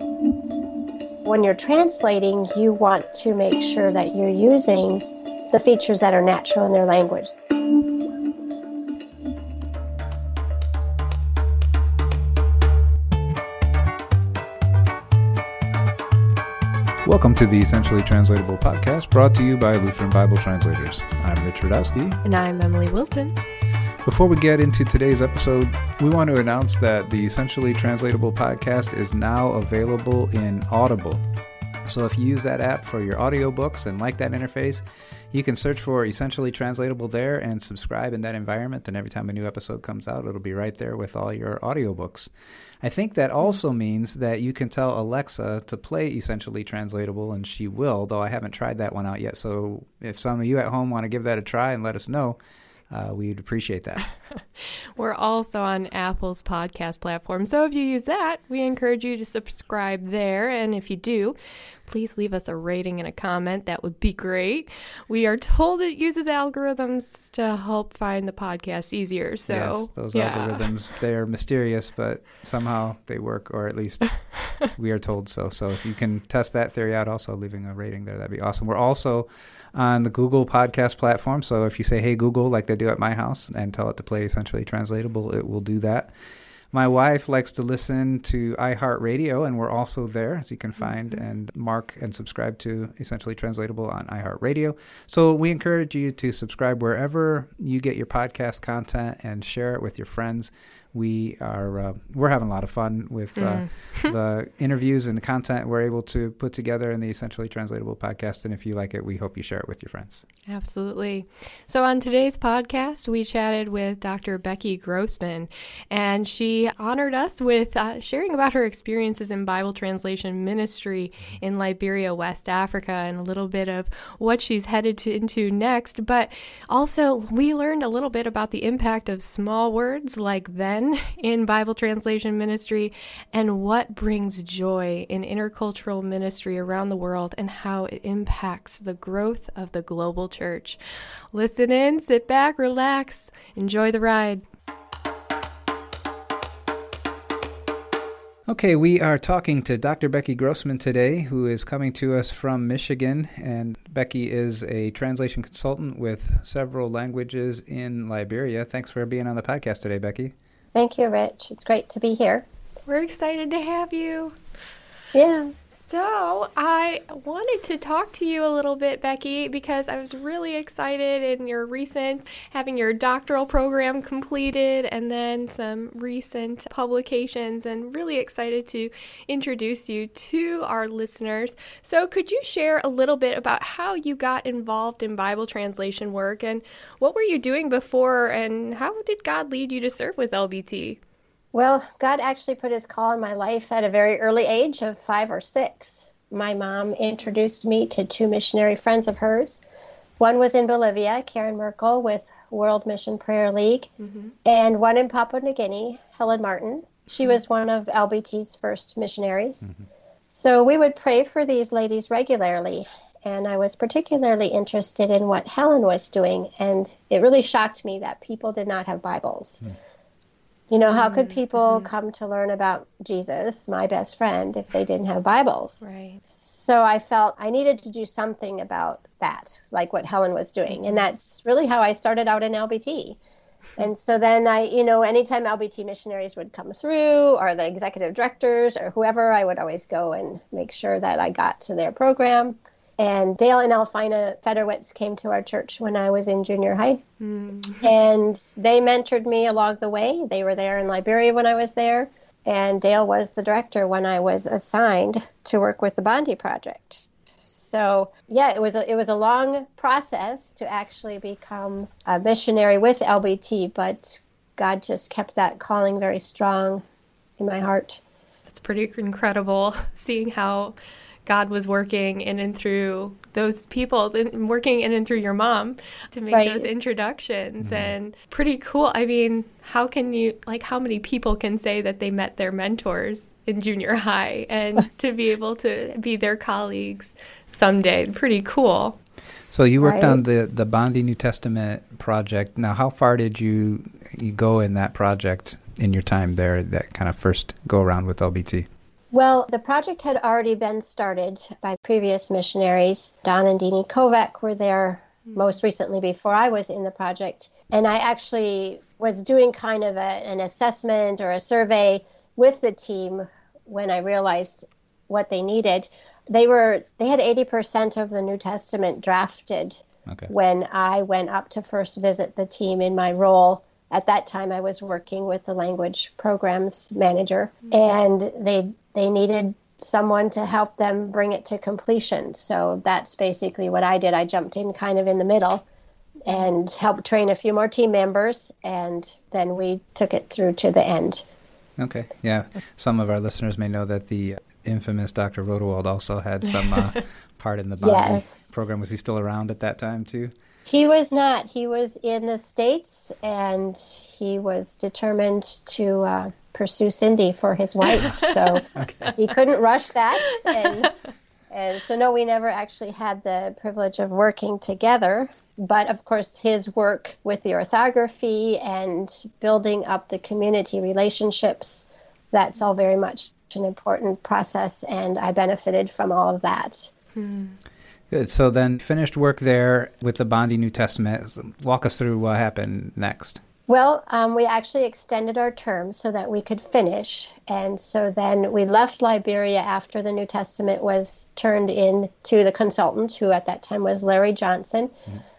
When you're translating, you want to make sure that you're using the features that are natural in their language. Welcome to the Essentially Translatable podcast brought to you by Lutheran Bible Translators. I'm Rich Rudowske. And I'm Emily Wilson. Before we get into today's episode, we want to announce that the Essentially Translatable podcast is now available in Audible. So if you use that app for your audiobooks and like that interface, you can search for Essentially Translatable there and subscribe in that environment. And every time a new episode comes out, it'll be right there with all your audiobooks. I think that also means that you can tell Alexa to play Essentially Translatable, and she will, though I haven't tried that one out yet. So if some of you at home want to give that a try and let us know, uh, we'd appreciate that. We're also on Apple's podcast platform. So if you use that, we encourage you to subscribe there. And if you do, please leave us a rating and a comment. That would be great. We are told it uses algorithms to help find the podcast easier. So yes, those yeah. algorithms, they're mysterious, but somehow they work, or at least we are told so. So if you can test that theory out, also leaving a rating there, that'd be awesome. We're also on the Google podcast platform. So if you say, hey, Google, like they do at my house, and tell it to play essentially translatable, it will do that. My wife likes to listen to iHeartRadio, and we're also there, as you can find mm-hmm. and mark and subscribe to Essentially Translatable on iHeartRadio. So we encourage you to subscribe wherever you get your podcast content and share it with your friends we are uh, we're having a lot of fun with uh, mm. the interviews and the content we're able to put together in the essentially translatable podcast. And if you like it we hope you share it with your friends. Absolutely. So on today's podcast we chatted with dr becky grossman and she honored us with uh, sharing about her experiences in bible translation ministry in liberia west africa and a little bit of what she's headed to, into next. But also we learned a little bit about the impact of small words like then in Bible translation ministry and what brings joy in intercultural ministry around the world and how it impacts the growth of the global church. Listen in, sit back, relax, enjoy the ride. Okay, we are talking to Dr. Becky Grossman today, who is coming to us from Michigan. And Becky is a translation consultant with several languages in Liberia. Thanks for being on the podcast today, Becky. Thank you, Rich. It's great to be here. We're excited to have you. Yeah. So, I wanted to talk to you a little bit, Becky, because I was really excited in your recent having your doctoral program completed and then some recent publications, and really excited to introduce you to our listeners. So, could you share a little bit about how you got involved in Bible translation work and what were you doing before, and how did God lead you to serve with LBT? Well, God actually put his call in my life at a very early age of five or six. My mom introduced me to two missionary friends of hers. One was in Bolivia, Karen Merkel with World Mission Prayer League, mm-hmm. and one in Papua New Guinea, Helen Martin. She mm-hmm. was one of LBT's first missionaries. Mm-hmm. So we would pray for these ladies regularly, and I was particularly interested in what Helen was doing, and it really shocked me that people did not have Bibles. Mm. You know, how could mm-hmm. people mm-hmm. come to learn about Jesus, my best friend, if they didn't have Bibles? Right. So I felt I needed to do something about that, like what Helen was doing. And mm-hmm. that's really how I started out in LBT. And so then I, you know, anytime LBT missionaries would come through or the executive directors or whoever, I would always go and make sure that I got to their program. And Dale and Alfina Federwitz came to our church when I was in junior high. Mm. And they mentored me along the way. They were there in Liberia when I was there. And Dale was the director when I was assigned to work with the Bandi Project. So yeah, it was a, it was a long process to actually become a missionary with LBT, but God just kept that calling very strong in my heart. It's pretty incredible seeing how God was working in and through those people, working in and through your mom to make right. those introductions. Mm-hmm. And pretty cool. I mean, how can you, like, how many people can say that they met their mentors in junior high and to be able to be their colleagues someday? Pretty cool. So you worked right. on the the Bandi New Testament project. Now, how far did you you go in that project in your time there? That kind of first go around with LBT. Well, the project had already been started by previous missionaries. Don and Deanie Kovac were there hmm. most recently before I was in the project. And I actually was doing kind of a, an assessment or a survey with the team when I realized what they needed. They were they had 80% of the New Testament drafted Okay. when I went up to first visit the team in my role. At that time, I was working with the language programs manager, hmm. and they they needed someone to help them bring it to completion. So that's basically what I did. I jumped in kind of in the middle and helped train a few more team members, and then we took it through to the end. Okay. Yeah. Some of our listeners may know that the infamous Dr. Rodewald also had some uh, part in the Bandi Yes. program. Was he still around at that time too? He was not. He was in the States and he was determined to uh, pursue Cindy for his wife. So he couldn't rush that. And, and so, no, we never actually had the privilege of working together. But of course, his work with the orthography and building up the community relationships, that's all very much an important process. And I benefited from all of that. Good. So then finished work there with the Bandi New Testament. Walk us through what happened next. Well, um, we actually extended our term so that we could finish. And so then we left Liberia after the New Testament was turned in to the consultant, who at that time was Larry Johnson.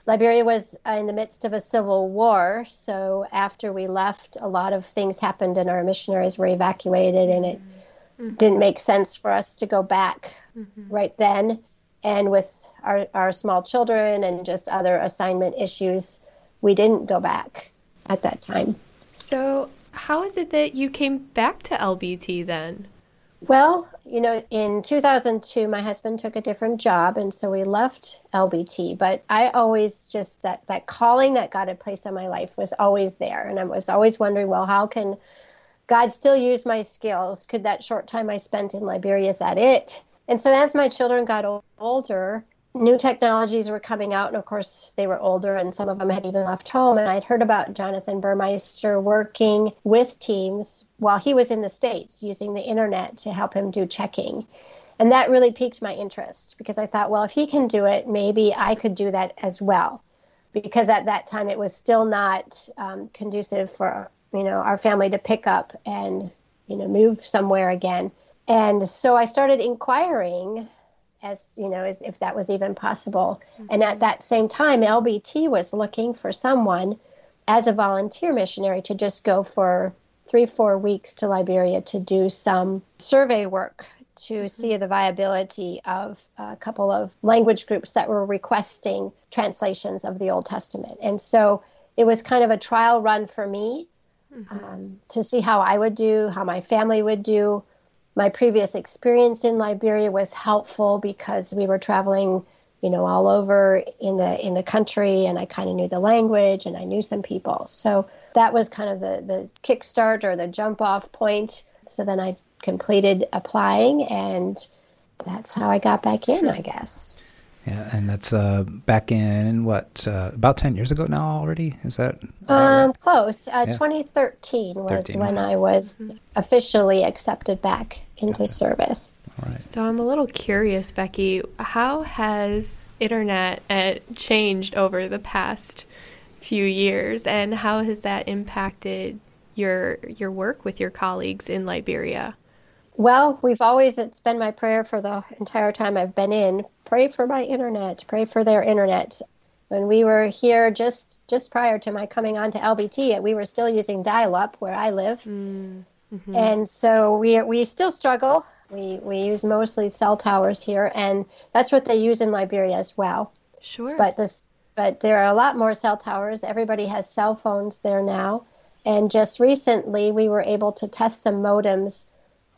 Liberia was uh, in the midst of a civil war. So after we left, a lot of things happened and our missionaries were evacuated, and it didn't make sense for us to go back right then. And with our, our small children and just other assignment issues, we didn't go back at that time. So, how is it that you came back to LBT then? Well, you know, in 2002, my husband took a different job, and so we left LBT. But I always just that that calling that God had placed on my life was always there, and I was always wondering, well, how can God still use my skills? Could that short time I spent in Liberia is that it? And so, as my children got older, new technologies were coming out, and of course, they were older, and some of them had even left home. And I'd heard about Jonathan Burmeister working with teams while he was in the States using the internet to help him do checking. And that really piqued my interest because I thought, well, if he can do it, maybe I could do that as well. Because at that time, it was still not um, conducive for you know our family to pick up and you know move somewhere again. And so I started inquiring as you know as if that was even possible. Mm-hmm. And at that same time, LBT was looking for someone as a volunteer missionary to just go for three four weeks to Liberia to do some survey work to mm-hmm. see the viability of a couple of language groups that were requesting translations of the Old Testament. And so it was kind of a trial run for me mm-hmm. um, to see how I would do, how my family would do. My previous experience in Liberia was helpful because we were traveling, you know, all over in the in the country, and I kind of knew the language and I knew some people. So that was kind of the the kickstart or the jump off point. So then I completed applying, and that's how I got back in, I guess. Yeah, and that's uh, back in what uh, about ten years ago now already. Is that Um, close. Uh, Yeah. 2013 was 13, when okay. I was officially accepted back into service. all right? So, I'm a little curious, Becky. How has internet uh, changed over the past few years, and how has that impacted your your work with your colleagues in Liberia? Well, we've always, it's been my prayer for the entire time I've been in. Pray for my internet, pray for their internet. When we were here just just prior to my coming on to LBT, we were still using dial up where I live. Mm, mm-hmm. And so we we still struggle. We we use mostly cell towers here and that's what they use in Liberia as well. Sure. but this but there are a lot more cell towers everybody has cell phones there now and just recently we were able to test some modems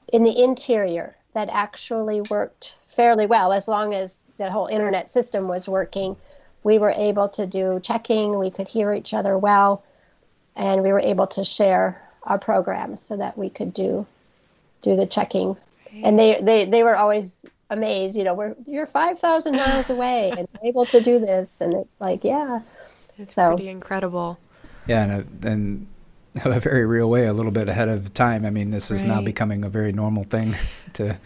in the interior that actually worked fairly well. As long as the whole internet system was working we were able to do checking. We could hear each other well and we were able to share our programs so that we could do do the checking. And they, they they were always amazed you know we're you're 5000 miles away and able to do this. And it's like yeah. It's so- pretty incredible. Yeah, and, uh, and a very real way, a little bit ahead of time. I mean, this is now becoming a very normal thing to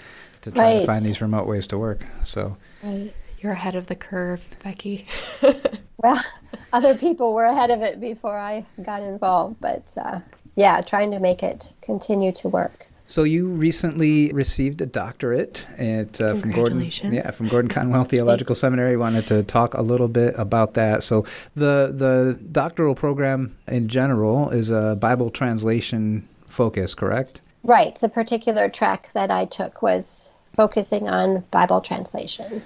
to try to find these remote ways to work. So Right. You're ahead of the curve, Becky. Well, other people were ahead of it before I got involved, but uh, yeah, trying to make it continue to work. So you recently received a doctorate at uh, from Gordon, yeah, from Gordon Conwell Theological Seminary. Wanted to talk a little bit about that. So the the doctoral program in general is a Bible translation focus, correct? Right. The particular track that I took was focusing on Bible translation.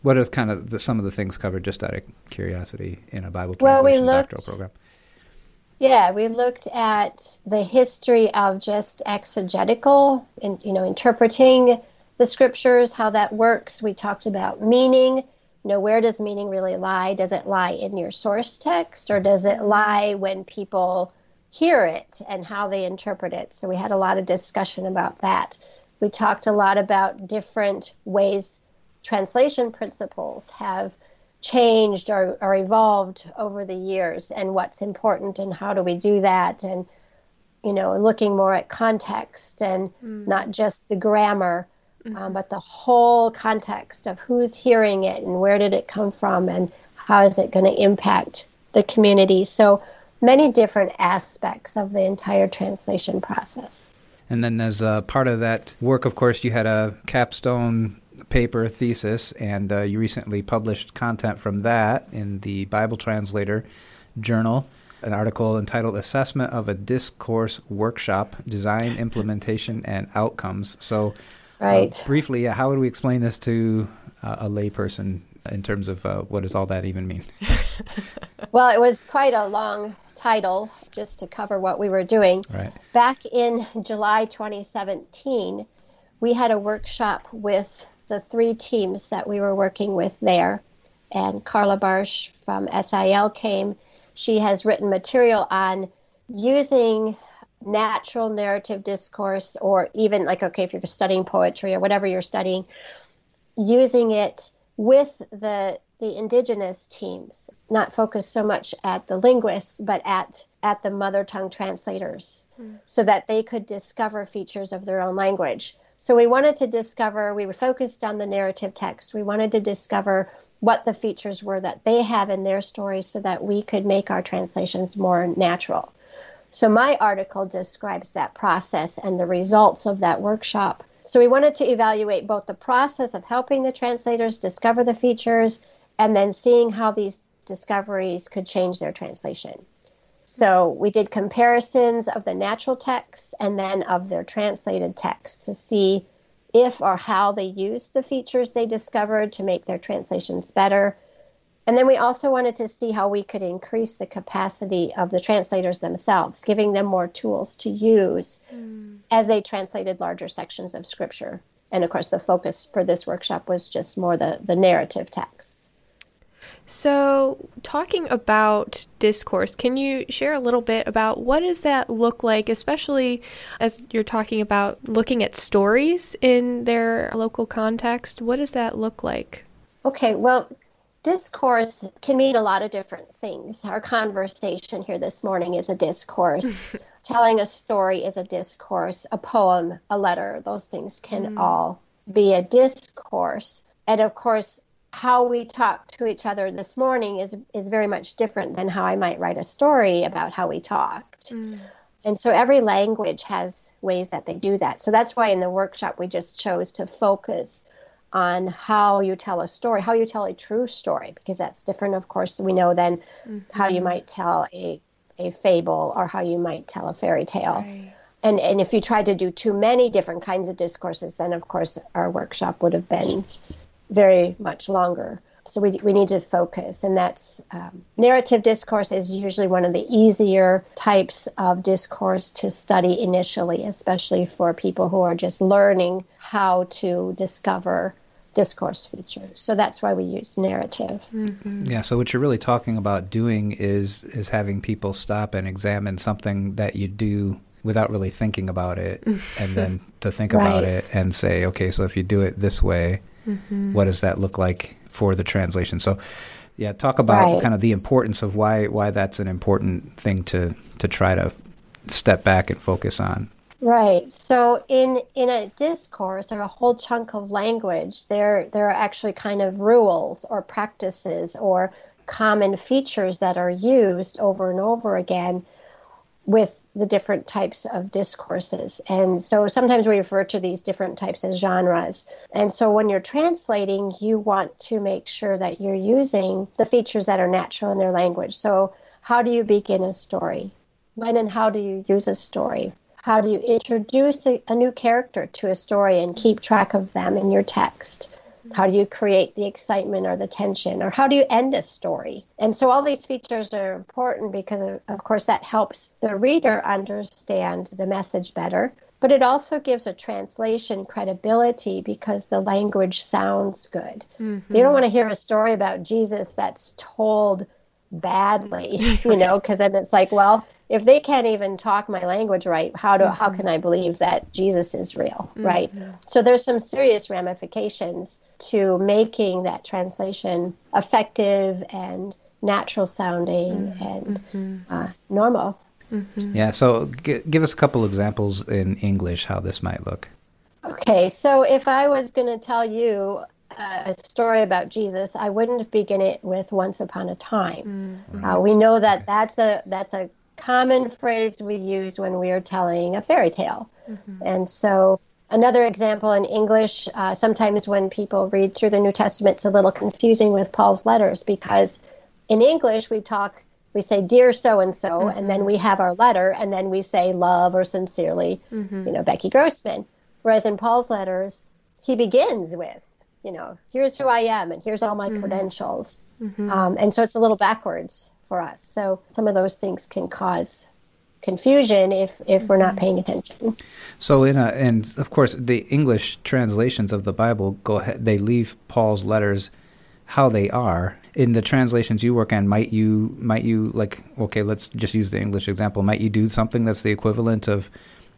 What are kind of the, some of the things covered, just out of curiosity, in a Bible Well, we translation looked- doctoral program? Yeah, we looked at the history of just exegetical, in, you know, interpreting the scriptures, how that works. We talked about meaning. You know, where does meaning really lie? Does it lie in your source text, or does it lie when people hear it and how they interpret it? So we had a lot of discussion about that. We talked a lot about different ways translation principles have changed or, or evolved over the years and what's important and how do we do that and you know looking more at context and not just the grammar um, but the whole context of who's hearing it and where did it come from and how is it going to impact the community. So many different aspects of the entire translation process. And then, as a part of that work, of course, you had a capstone paper thesis, and uh, you recently published content from that in the Bible Translator Journal, an article entitled Assessment of a Discourse Workshop Design, Implementation, and Outcomes. So, uh, right briefly, uh, how would we explain this to uh, a layperson in terms of uh, what does all that even mean? well it was quite a long title just to cover what we were doing Right. Back in July 2017, we had a workshop with the three teams that we were working with there. And Carla Bartsch from SIL came. She has written material on using natural narrative discourse, or even like, okay, if you're studying poetry or whatever you're studying, using it with the the indigenous teams, not focused so much at the linguists, but at at the mother tongue translators, hmm. so that they could discover features of their own language. So we wanted to discover. We were focused on the narrative text. We wanted to discover what the features were that they have in their stories, so that we could make our translations more natural. So my article describes that process and the results of that workshop. So we wanted to evaluate both the process of helping the translators discover the features and then seeing how these discoveries could change their translation. So we did comparisons of the natural texts and then of their translated text to see if or how they used the features they discovered to make their translations better. And then we also wanted to see how we could increase the capacity of the translators themselves, giving them more tools to use mm. as they translated larger sections of scripture. And of course, the focus for this workshop was just more the, the narrative texts. So, talking about discourse, can you share a little bit about what does that look like, especially as you're talking about looking at stories in their local context? What does that look like? Okay, well, discourse can mean a lot of different things. Our conversation here this morning is a discourse. Telling a story is a discourse, a poem, a letter, those things can mm. all be a discourse. And of course, how we talk to each other this morning is is very much different than how I might write a story about how we talked. Mm. And so every language has ways that they do that. So that's why in the workshop we just chose to focus on how you tell a story, how you tell a true story, because that's different, of course, we know than mm-hmm. how you might tell a, a fable or how you might tell a fairy tale. And, and if you tried to do too many different kinds of discourses, then of course our workshop would have been very much longer. So we, we need to focus, and that's um, narrative discourse is usually one of the easier types of discourse to study initially, especially for people who are just learning how to discover discourse features. So that's why we use narrative. Yeah, so what you're really talking about doing is is having people stop and examine something that you do without really thinking about it and then to think about it and say, okay, so if you do it this way, Mm-hmm. what does that look like for the translation? So yeah, talk about Right. kind of the importance of why why that's an important thing to to try to step back and focus on. Right. So in in a discourse or a whole chunk of language, there there are actually kind of rules or practices or common features that are used over and over again with the different types of discourses. And so sometimes we refer to these different types as genres. And so when you're translating, you want to make sure that you're using the features that are natural in their language. So, how do you begin a story? When and how do you use a story? How do you introduce a, a new character to a story and keep track of them in your text? How do you create the excitement or the tension? Or how do you end a story? And so all these features are important because, of course, that helps the reader understand the message better. But it also gives a translation credibility because the language sounds good. Mm-hmm. You don't want to hear a story about Jesus that's told badly, you know, because then it's like, well, if they can't even talk my language right, how do mm-hmm. how can I believe that Jesus is real, mm-hmm. right? So there's some serious ramifications to making that translation effective and natural sounding mm-hmm. and mm-hmm. uh, normal. Mm-hmm. Yeah. So g- give us a couple examples in English how this might look. Okay. So if I was going to tell you uh, a story about Jesus, I wouldn't begin it with "Once upon a time." Mm-hmm. Uh, we know that that's a that's a common phrase we use when we are telling a fairy tale. Mm-hmm. And so, another example in English, uh, sometimes when people read through the New Testament, it's a little confusing with Paul's letters because in English we talk, we say, Dear so and so, and then we have our letter, and then we say, Love or sincerely, mm-hmm. you know, Becky Grossman. Whereas in Paul's letters, he begins with, you know, here's who I am, and here's all my mm-hmm. credentials. Mm-hmm. Um, and so it's a little backwards for us. So some of those things can cause confusion if if we're not paying attention. So in a and of course the English translations of the Bible go ahead they leave Paul's letters how they are. In the translations you work on, might you might you like okay, let's just use the English example. Might you do something that's the equivalent of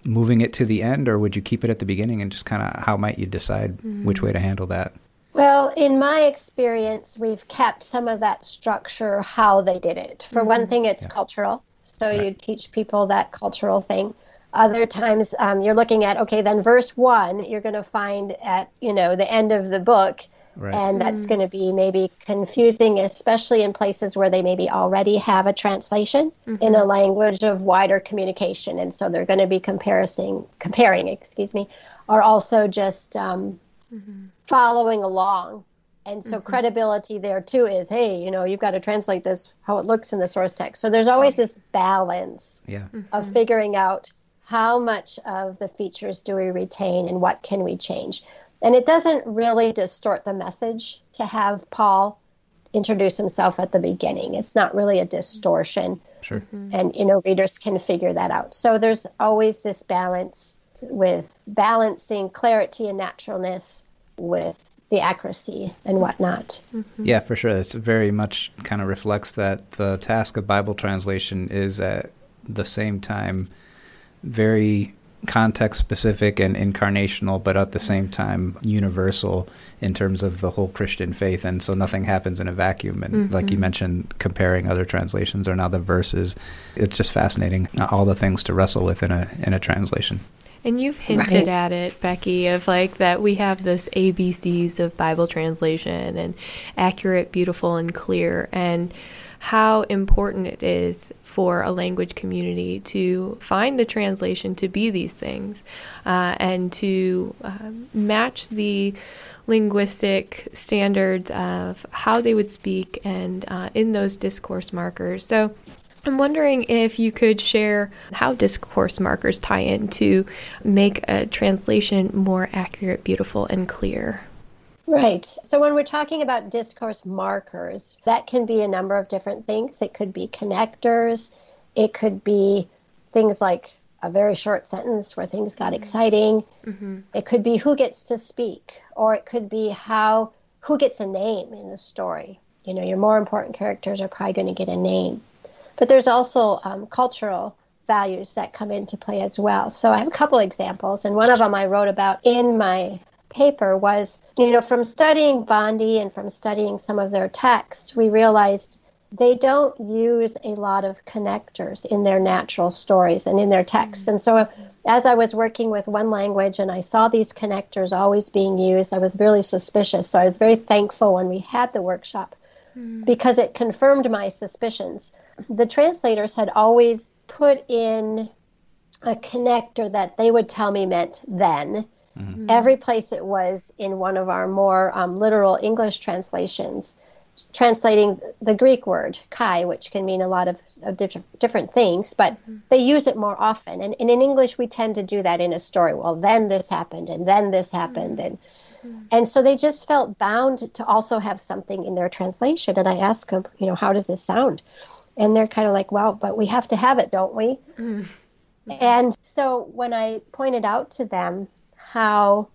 moving it to the end, or would you keep it at the beginning and just kind of how might you decide mm-hmm. which way to handle that? Well, in my experience, we've kept some of that structure how they did it. For mm-hmm. one thing, it's yeah. cultural. So right. you teach people that cultural thing. Other times, um, you're looking at okay, then verse one, you're going to find at you know the end of the book, right. and that's mm-hmm. going to be maybe confusing, especially in places where they maybe already have a translation mm-hmm. in a language of wider communication, and so they're going to be comparing, comparing, excuse me, or also just um, mm-hmm. following along. And so mm-hmm. credibility there too is, hey, you know, you've got to translate this how it looks in the source text. So there's always this balance yeah. of figuring out how much of the features do we retain and what can we change. And it doesn't really distort the message to have Paul introduce himself at the beginning. It's not really a distortion. Sure. Mm-hmm. And you know, readers can figure that out. So there's always this balance with balancing clarity and naturalness with the accuracy and whatnot. Mm-hmm. Yeah, for sure. It very much kind of reflects that the task of Bible translation is at the same time very context specific and incarnational, but at the same time universal in terms of the whole Christian faith. And so nothing happens in a vacuum. And mm-hmm. like you mentioned, comparing other translations or now the verses, it's just fascinating. All the things to wrestle with in a in a translation. And you've hinted right. at it, Becky, of like that we have this ABCs of Bible translation and accurate, beautiful, and clear, and how important it is for a language community to find the translation to be these things uh, and to uh, match the linguistic standards of how they would speak and uh, in those discourse markers. So I'm wondering if you could share how discourse markers tie in to make a translation more accurate, beautiful, and clear. Right. So when we're talking about discourse markers, that can be a number of different things. It could be connectors, it could be things like a very short sentence where things got mm-hmm. exciting. Mm-hmm. It could be who gets to speak, or it could be how who gets a name in the story. You know, your more important characters are probably going to get a name. But there's also um, cultural values that come into play as well. So I have a couple examples, and one of them I wrote about in my paper was, you know, from studying Bandi and from studying some of their texts, we realized they don't use a lot of connectors in their natural stories and in their texts. And so, as I was working with one language and I saw these connectors always being used, I was really suspicious. So, I was very thankful when we had the workshop mm. because it confirmed my suspicions. The translators had always put in a connector that they would tell me meant then. Mm-hmm. Every place it was in one of our more um, literal English translations translating the Greek word kai, which can mean a lot of, of different, different things, but mm-hmm. they use it more often. And, and, in English, we tend to do that in a story. Well, then this happened, and then this happened, mm-hmm. and and so they just felt bound to also have something in their translation. And I asked them, you know, how does this sound? And they're kind of like, well, but we have to have it, don't we? Mm-hmm. And so when I pointed out to them how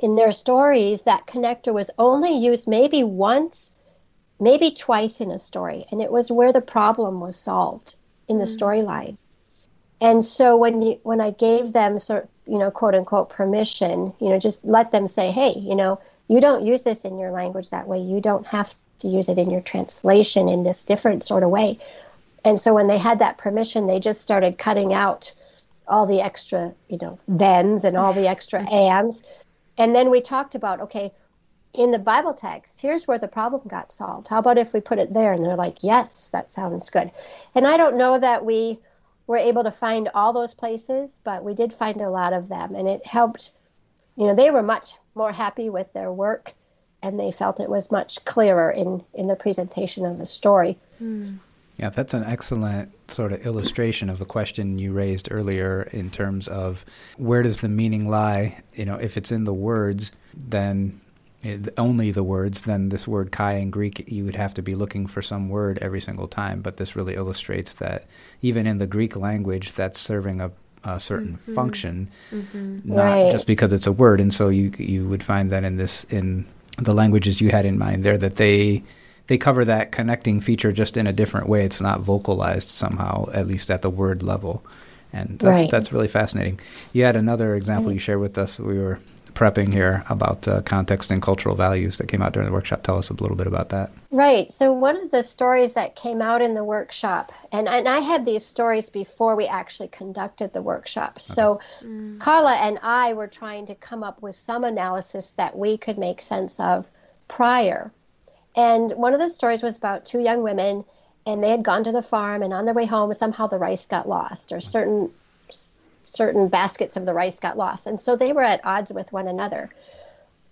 in their stories that connector was only used maybe once maybe twice in a story, and it was where the problem was solved in the mm. storyline. And so when you, when I gave them sort you know quote unquote permission, you know, just let them say, hey, you know, you don't use this in your language that way. You don't have to use it in your translation in this different sort of way. And so when they had that permission, they just started cutting out all the extra, you know, thens and all the extra ands. And then we talked about, okay, in the Bible text, here's where the problem got solved. How about if we put it there? And they're like, yes, that sounds good. And I don't know that we were able to find all those places, but we did find a lot of them. And it helped, you know, they were much more happy with their work and they felt it was much clearer in, in the presentation of the story. Hmm. Yeah, that's an excellent sort of illustration of the question you raised earlier in terms of where does the meaning lie? You know, if it's in the words, then only the words, then this word kai in Greek, you would have to be looking for some word every single time. But this really illustrates that even in the Greek language, that's serving a, a certain mm-hmm. function, mm-hmm. not right. just because it's a word. And so you you would find that in this in the languages you had in mind there that they they cover that connecting feature just in a different way. It's not vocalized somehow, at least at the word level. And that's, right. that's really fascinating. You had another example right. you shared with us. We were prepping here about uh, context and cultural values that came out during the workshop. Tell us a little bit about that. Right. So, one of the stories that came out in the workshop, and, and I had these stories before we actually conducted the workshop. Okay. So, mm. Carla and I were trying to come up with some analysis that we could make sense of prior. And one of the stories was about two young women, and they had gone to the farm, and on their way home, somehow the rice got lost, or certain certain baskets of the rice got lost. And so they were at odds with one another.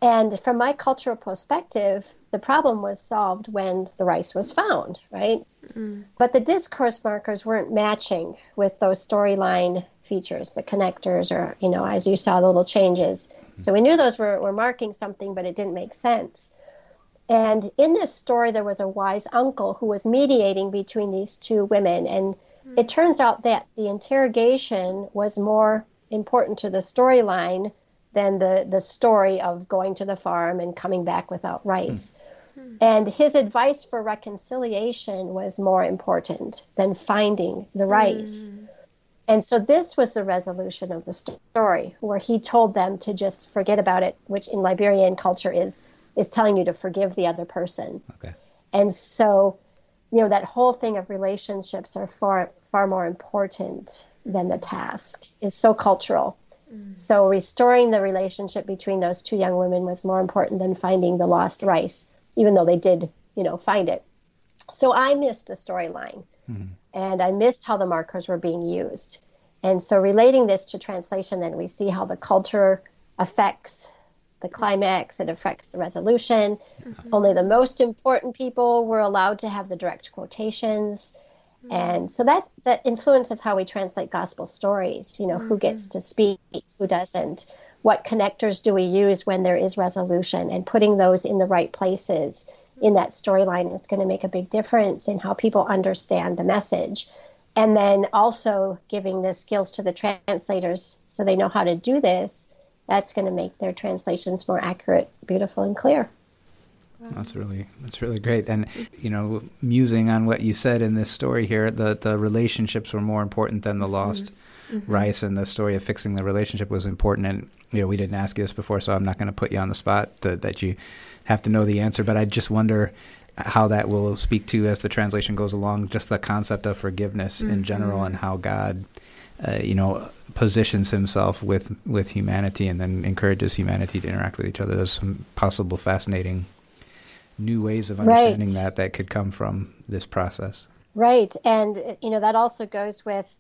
And from my cultural perspective, the problem was solved when the rice was found, right? Mm. But the discourse markers weren't matching with those storyline features, the connectors, or, you know, as you saw, the little changes. So we knew those were, were marking something, but it didn't make sense. And in this story, there was a wise uncle who was mediating between these two women. And it turns out that the interrogation was more important to the storyline than the, the story of going to the farm and coming back without rice. Hmm. And his advice for reconciliation was more important than finding the rice. Hmm. And so this was the resolution of the story, where he told them to just forget about it, which in Liberian culture is is telling you to forgive the other person. Okay. And so you know that whole thing of relationships are far far more important than the task is so cultural mm. so restoring the relationship between those two young women was more important than finding the lost rice even though they did you know find it so i missed the storyline mm. and i missed how the markers were being used and so relating this to translation then we see how the culture affects the climax, it affects the resolution. Mm-hmm. Only the most important people were allowed to have the direct quotations. Mm-hmm. And so that that influences how we translate gospel stories, you know, mm-hmm. who gets to speak, who doesn't. What connectors do we use when there is resolution and putting those in the right places in that storyline is going to make a big difference in how people understand the message. And then also giving the skills to the translators so they know how to do this that's going to make their translations more accurate, beautiful, and clear. That's really that's really great. And you know, musing on what you said in this story here, the the relationships were more important than the mm-hmm. lost mm-hmm. rice, and the story of fixing the relationship was important. And you know, we didn't ask you this before, so I'm not going to put you on the spot to, that you have to know the answer. But I just wonder how that will speak to as the translation goes along, just the concept of forgiveness mm-hmm. in general and how God, uh, you know, positions himself with, with humanity and then encourages humanity to interact with each other. There's some possible fascinating new ways of understanding right. that that could come from this process. Right. And, you know, that also goes with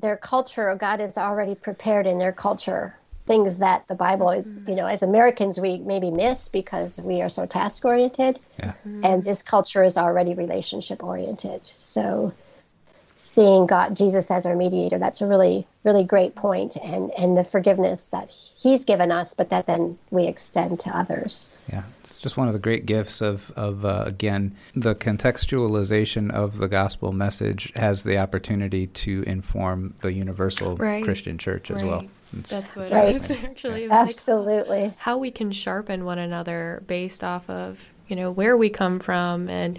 their culture. God is already prepared in their culture things that the Bible is, mm-hmm. you know, as Americans, we maybe miss because we are so task oriented. Yeah. Mm-hmm. And this culture is already relationship oriented. So seeing God, Jesus as our mediator, that's a really, really great point. And, and the forgiveness that he's given us, but that then we extend to others. Yeah just one of the great gifts of, of uh, again, the contextualization of the gospel message has the opportunity to inform the universal right. Christian church as right. well. It's, That's what right. was actually. Was Absolutely. Like how we can sharpen one another based off of you know where we come from and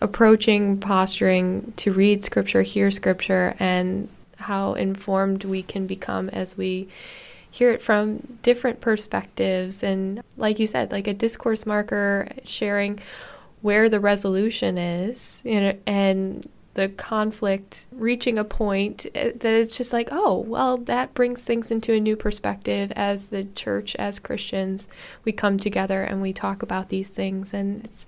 approaching posturing to read scripture hear scripture and how informed we can become as we hear it from different perspectives and like you said like a discourse marker sharing where the resolution is you know and the conflict reaching a point eh, that it's just like oh well that brings things into a new perspective as the church as christians we come together and we talk about these things. And it's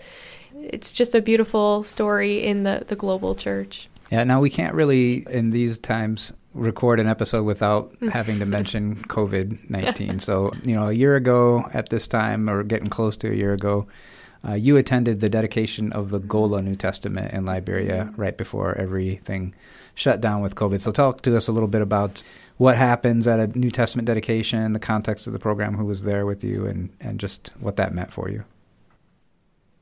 it's just a beautiful story in the the global church. Yeah now we can't really in these times record an episode without having to mention COVID 19. so, you know, a year ago at this time, or getting close to a year ago, uh, you attended the dedication of the Gola New Testament in Liberia mm-hmm. right before everything shut down with COVID. So, talk to us a little bit about what happens at a New Testament dedication, the context of the program, who was there with you, and, and just what that meant for you.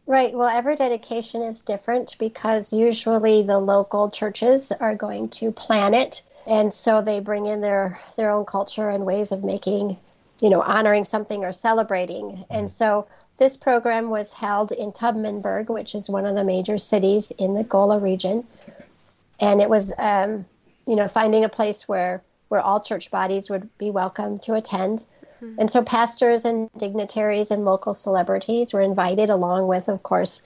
Right. Well, every dedication is different because usually the local churches are going to plan it and so they bring in their their own culture and ways of making you know honoring something or celebrating and so this program was held in Tubmanburg, which is one of the major cities in the Gola region, and it was, um, you know, finding a place where where all church bodies would be welcome to attend, mm-hmm. and so pastors and dignitaries and local celebrities were invited, along with, of course,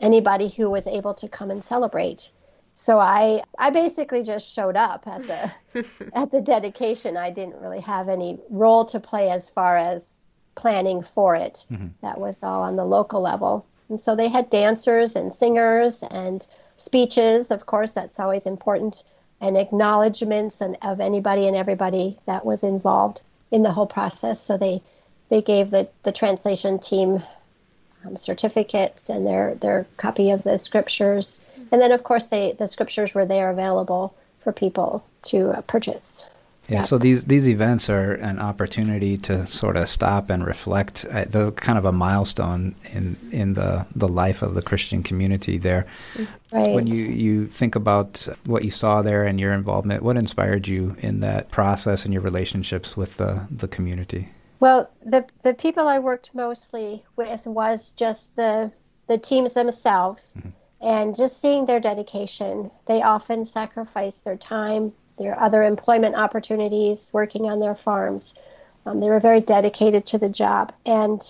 anybody who was able to come and celebrate. So I I basically just showed up at the at the dedication. I didn't really have any role to play as far as planning for it. Mm-hmm. That was all on the local level. And so they had dancers and singers and speeches, of course, that's always important, and acknowledgments and of anybody and everybody that was involved in the whole process. So they they gave the, the translation team um, certificates and their their copy of the scriptures and then, of course, they, the scriptures were there available for people to uh, purchase. Yeah, so these these events are an opportunity to sort of stop and reflect. Uh, they're kind of a milestone in in the the life of the Christian community there. Right. When you you think about what you saw there and your involvement, what inspired you in that process and your relationships with the the community? Well, the the people I worked mostly with was just the the teams themselves. Mm-hmm and just seeing their dedication. They often sacrifice their time, their other employment opportunities, working on their farms. Um, they were very dedicated to the job. And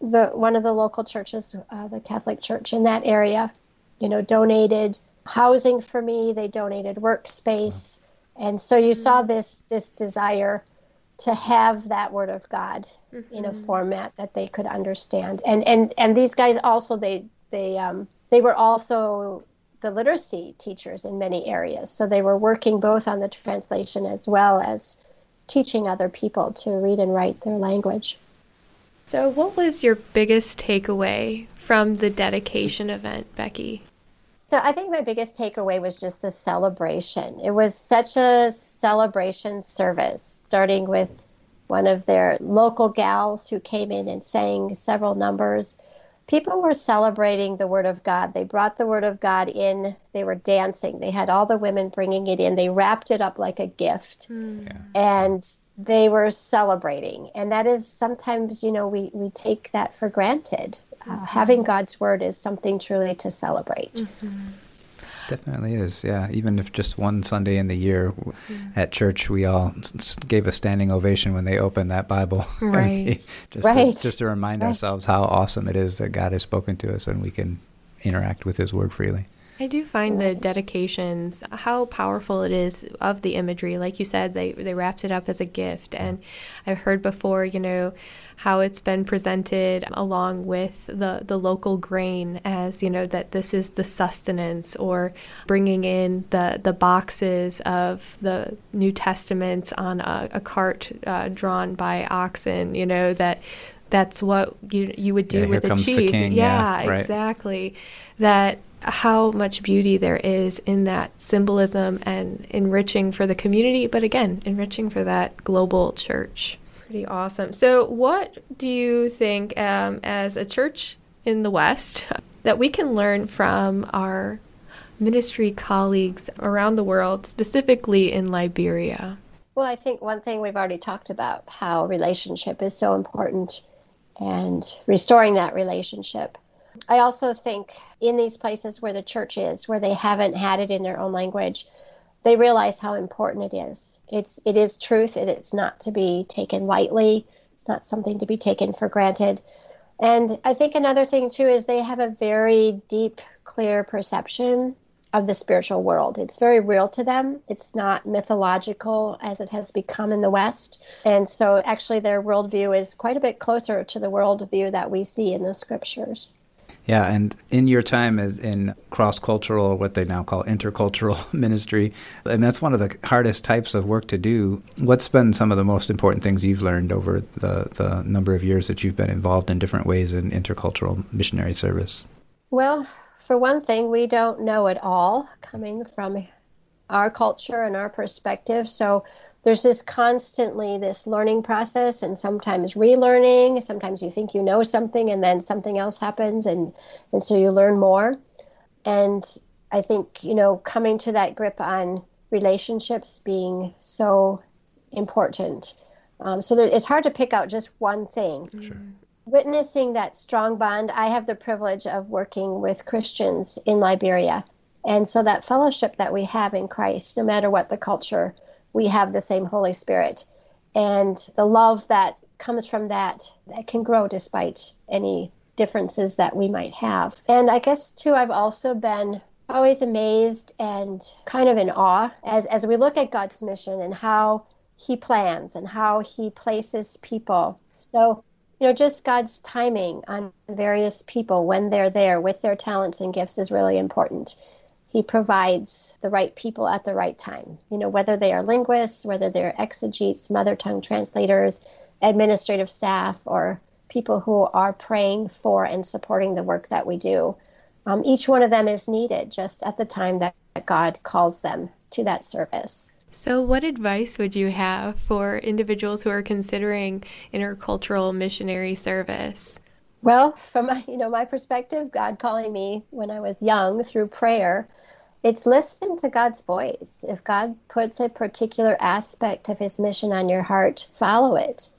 the one of the local churches, uh, the Catholic Church in that area, you know, donated housing for me. They donated workspace, and so you saw this this desire to have that Word of God mm-hmm. in a mm-hmm. format that they could understand. And and and these guys also they they um, they were also the literacy teachers in many areas. So they were working both on the translation as well as teaching other people to read and write their language. So, what was your biggest takeaway from the dedication event, Becky? So, I think my biggest takeaway was just the celebration. It was such a celebration service, starting with one of their local gals who came in and sang several numbers people were celebrating the word of God. They brought the word of God in. They were dancing. They had all the women bringing it in. They wrapped it up like a gift. Mm. Yeah. And they were celebrating. And that is sometimes, you know, we, we take that for granted. Uh, mm-hmm. Having God's word is something truly to celebrate. Mm-hmm. Definitely is, yeah. Even if just one Sunday in the year at church, we all gave a standing ovation when they opened that Bible. Right. just, right. To, just to remind right. ourselves how awesome it is that God has spoken to us and we can interact with His Word freely. I do find the dedications how powerful it is of the imagery. Like you said, they they wrapped it up as a gift, and I've heard before, you know, how it's been presented along with the the local grain as you know that this is the sustenance, or bringing in the the boxes of the New Testaments on a, a cart uh, drawn by oxen. You know that that's what you you would do Yeah, with a chief. king. Yeah, right. exactly. That how much beauty there is in that symbolism and enriching for the community, but again, enriching for that global church. Pretty awesome. So, what do you think um, as a church in the West that we can learn from our ministry colleagues around the world, specifically in Liberia? Well, I think one thing we've already talked about how relationship is so important and restoring that relationship. I also think in these places where the church is, where they haven't had it in their own language, they realize how important it is. It's it is truth. And It is not to be taken lightly. It's not something to be taken for granted. And I think another thing too is they have a very deep, clear perception of the spiritual world. It's very real to them. It's not mythological as it has become in the West. And so actually their worldview is quite a bit closer to the worldview that we see in the scriptures. Yeah, and in your time as in cross cultural, what they now call intercultural ministry, and that's one of the hardest types of work to do. What's been some of the most important things you've learned over the, the number of years that you've been involved in different ways in intercultural missionary service? Well, for one thing, we don't know it all coming from our culture and our perspective. So there's just constantly this learning process and sometimes relearning. Sometimes you think you know something and then something else happens and, and so you learn more. And I think, you know, coming to that grip on relationships being so important. Um, so there, it's hard to pick out just one thing. Sure. Witnessing that strong bond, I have the privilege of working with Christians in Liberia. And so that fellowship that we have in Christ, no matter what the culture, we have the same Holy Spirit. And the love that comes from that, that can grow despite any differences that we might have. And I guess, too, I've also been always amazed and kind of in awe as, as we look at God's mission and how He plans and how He places people. So, you know, just God's timing on various people when they're there with their talents and gifts is really important. He provides the right people at the right time. You know, whether they are linguists, whether they're exegetes, mother tongue translators, administrative staff, or people who are praying for and supporting the work that we do. Um, each one of them is needed just at the time that God calls them to that service. So, what advice would you have for individuals who are considering intercultural missionary service? Well, from my, you know my perspective, God calling me when I was young through prayer, it's listen to God's voice. If God puts a particular aspect of His mission on your heart, follow it.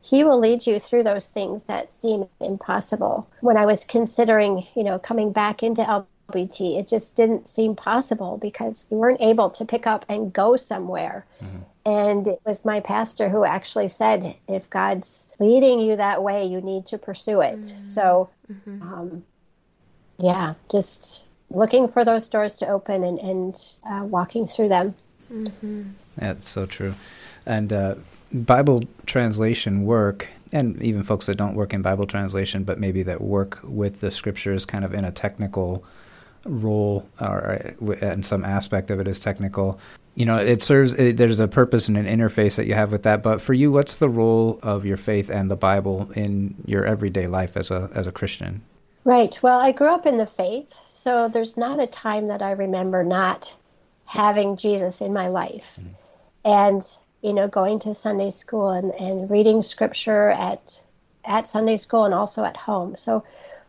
He will lead you through those things that seem impossible. When I was considering, you know, coming back into LBT, it just didn't seem possible because we weren't able to pick up and go somewhere. Mm-hmm. And it was my pastor who actually said, if God's leading you that way, you need to pursue it. Mm-hmm. So, um, yeah, just looking for those doors to open and, and uh, walking through them. Mm-hmm. That's so true. And uh, Bible translation work, and even folks that don't work in Bible translation, but maybe that work with the scriptures kind of in a technical role or and some aspect of it is technical you know it serves it, there's a purpose and an interface that you have with that but for you what's the role of your faith and the bible in your everyday life as a as a christian right well i grew up in the faith so there's not a time that i remember not having jesus in my life mm-hmm. and you know going to sunday school and, and reading scripture at at sunday school and also at home so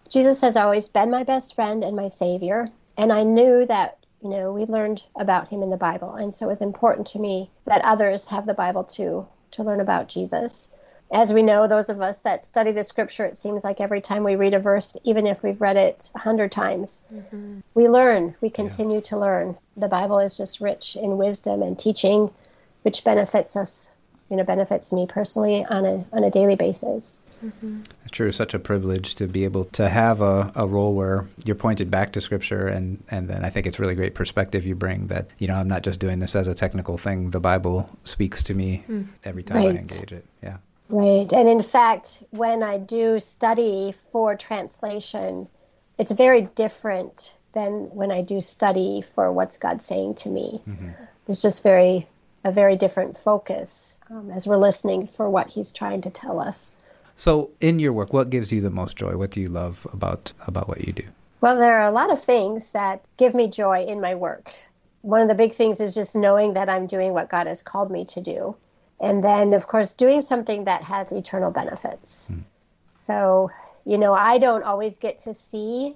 Jesus has always been my best friend and my savior. And I knew that, you know, we learned about him in the Bible. And so it was important to me that others have the Bible too, to learn about Jesus. As we know, those of us that study the scripture, it seems like every time we read a verse, even if we've read it a hundred times, mm-hmm. we learn, we continue yeah. to learn. The Bible is just rich in wisdom and teaching, which benefits us, you know, benefits me personally on a, on a daily basis. Mm-hmm. True, such a privilege to be able to have a, a role where you're pointed back to Scripture, and and then I think it's really great perspective you bring that you know I'm not just doing this as a technical thing. The Bible speaks to me mm. every time right. I engage it. Yeah. Right, and in fact, when I do study for translation, it's very different than when I do study for what's God saying to me. Mm-hmm. It's just very a very different focus um, as we're listening for what He's trying to tell us. So, in your work, what gives you the most joy? What do you love about about what you do? Well, there are a lot of things that give me joy in my work. One of the big things is just knowing that I'm doing what God has called me to do. And then, of course, doing something that has eternal benefits. Hmm. So, you know, I don't always get to see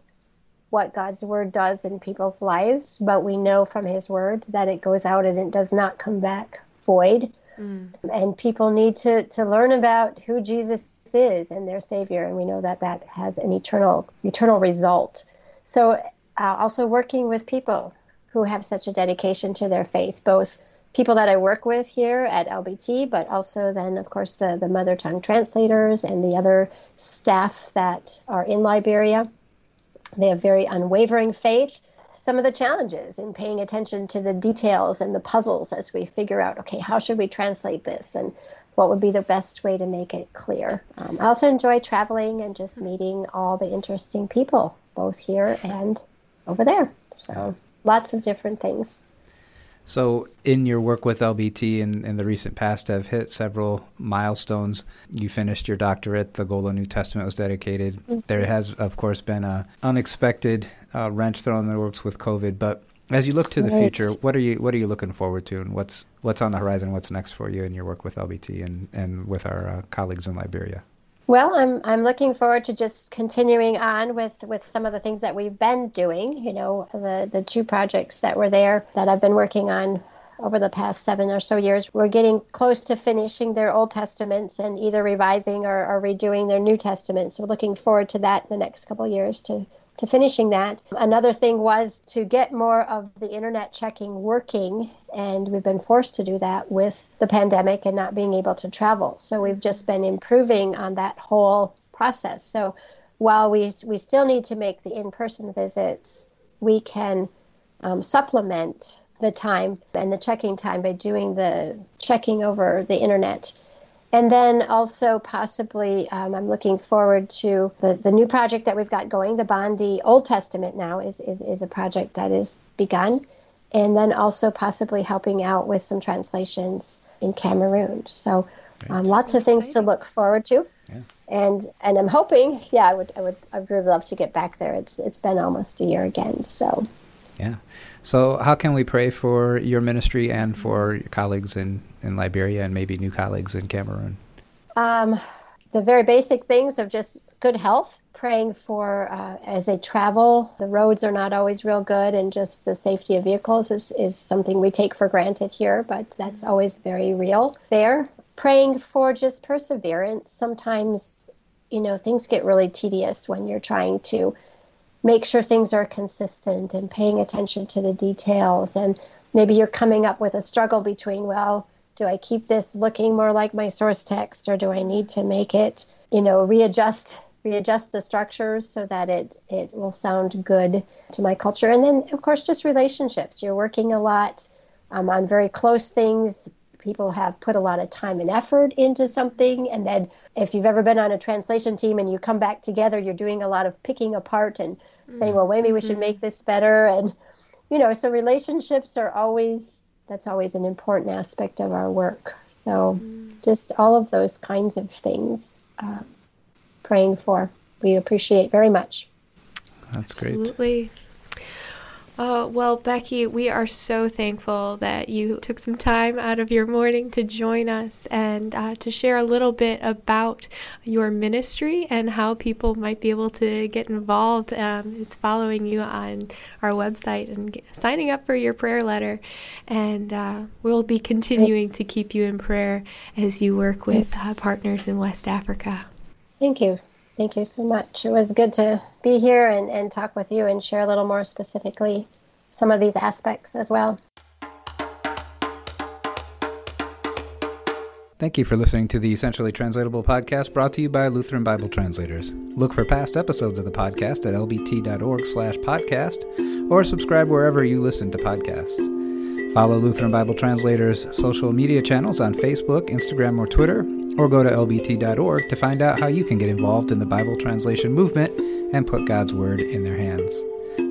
what God's word does in people's lives, but we know from his word that it goes out and it does not come back void. Mm. And people need to, to learn about who Jesus is and their Savior, and we know that that has an eternal eternal result. So, uh, also working with people who have such a dedication to their faith, both people that I work with here at LBT, but also then, of course, the, the mother tongue translators and the other staff that are in Liberia. They have very unwavering faith some of the challenges in paying attention to the details and the puzzles as we figure out okay how should we translate this and what would be the best way to make it clear? Um, i also enjoy traveling and just meeting all the interesting people both here and over there. So lots of different things so, in your work with LBT in, in the recent past, have hit several milestones. You finished your doctorate. The Gola New Testament was dedicated. Mm-hmm. There has, of course, been a unexpected uh, wrench thrown in the works with COVID. But as you look to the right. future, what are you what are you looking forward to, and what's what's on the horizon? What's next for you in your work with LBT and and with our uh, colleagues in Liberia? Well, I'm I'm looking forward to just continuing on with with some of the things that we've been doing. You know, the the two projects that were there that I've been working on over the past seven or so years. We're getting close to finishing their Old Testaments and either revising or, or redoing their New Testaments. So, looking forward to that in the next couple years to to finishing that. Another thing was to get more of the internet checking working, and we've been forced to do that with the pandemic and not being able to travel. So we've just been improving on that whole process. So while we we still need to make the in-person visits, we can um, supplement the time and the checking time by doing the checking over the internet and then also possibly, um, I'm looking forward to the, the new project that we've got going. The Bandi Old Testament now is, is, is a project that is begun. And then also possibly helping out with some translations in Cameroon. So um, lots of things to look forward to. Yeah. And and I'm hoping, yeah, I would I would I'd really love to get back there. It's it's been almost a year again. So yeah. So, how can we pray for your ministry and for your colleagues in, in Liberia and maybe new colleagues in Cameroon? Um, the very basic things of just good health, praying for uh, as they travel. The roads are not always real good, and just the safety of vehicles is, is something we take for granted here, but that's always very real there. Praying for just perseverance. Sometimes, you know, things get really tedious when you're trying to make sure things are consistent and paying attention to the details. And maybe you're coming up with a struggle between, well, do I keep this looking more like my source text or do I need to make it, you know, readjust readjust the structures so that it it will sound good to my culture and then of course just relationships you're working a lot um, on very close things people have put a lot of time and effort into something and then if you've ever been on a translation team and you come back together you're doing a lot of picking apart and saying, well, maybe we should mm-hmm. make this better. And, you know, so relationships are always, that's always an important aspect of our work. So mm. just all of those kinds of things, uh, praying for, we appreciate very much. That's great. Absolutely. Uh, well, Becky, we are so thankful that you took some time out of your morning to join us and uh, to share a little bit about your ministry and how people might be able to get involved. Um, is following you on our website and get, signing up for your prayer letter, and uh, we'll be continuing Thanks. to keep you in prayer as you work with uh, partners in West Africa. Thank you. Thank you so much. It was good to be here and, and talk with you and share a little more specifically some of these aspects as well. Thank you for listening to the Essentially Translatable podcast brought to you by Lutheran Bible Translators. Look for past episodes of the podcast at lbt.org slash podcast or subscribe wherever you listen to podcasts. Follow Lutheran Bible Translators' social media channels on Facebook, Instagram, or Twitter, or go to lbt.org to find out how you can get involved in the Bible translation movement and put God's Word in their hands.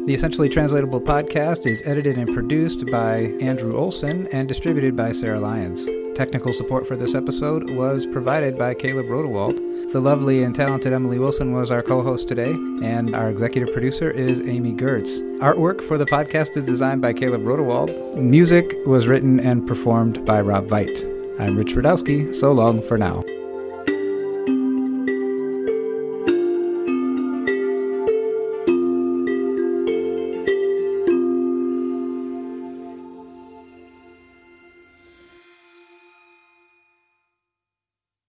The Essentially Translatable podcast is edited and produced by Andrew Olson and distributed by Sarah Lyons. Technical support for this episode was provided by Caleb Rodewald. The lovely and talented Emily Wilson was our co host today, and our executive producer is Amy Gertz. Artwork for the podcast is designed by Caleb Rodewald. Music was written and performed by Rob Veit. I'm Rich Rudowske. So long for now.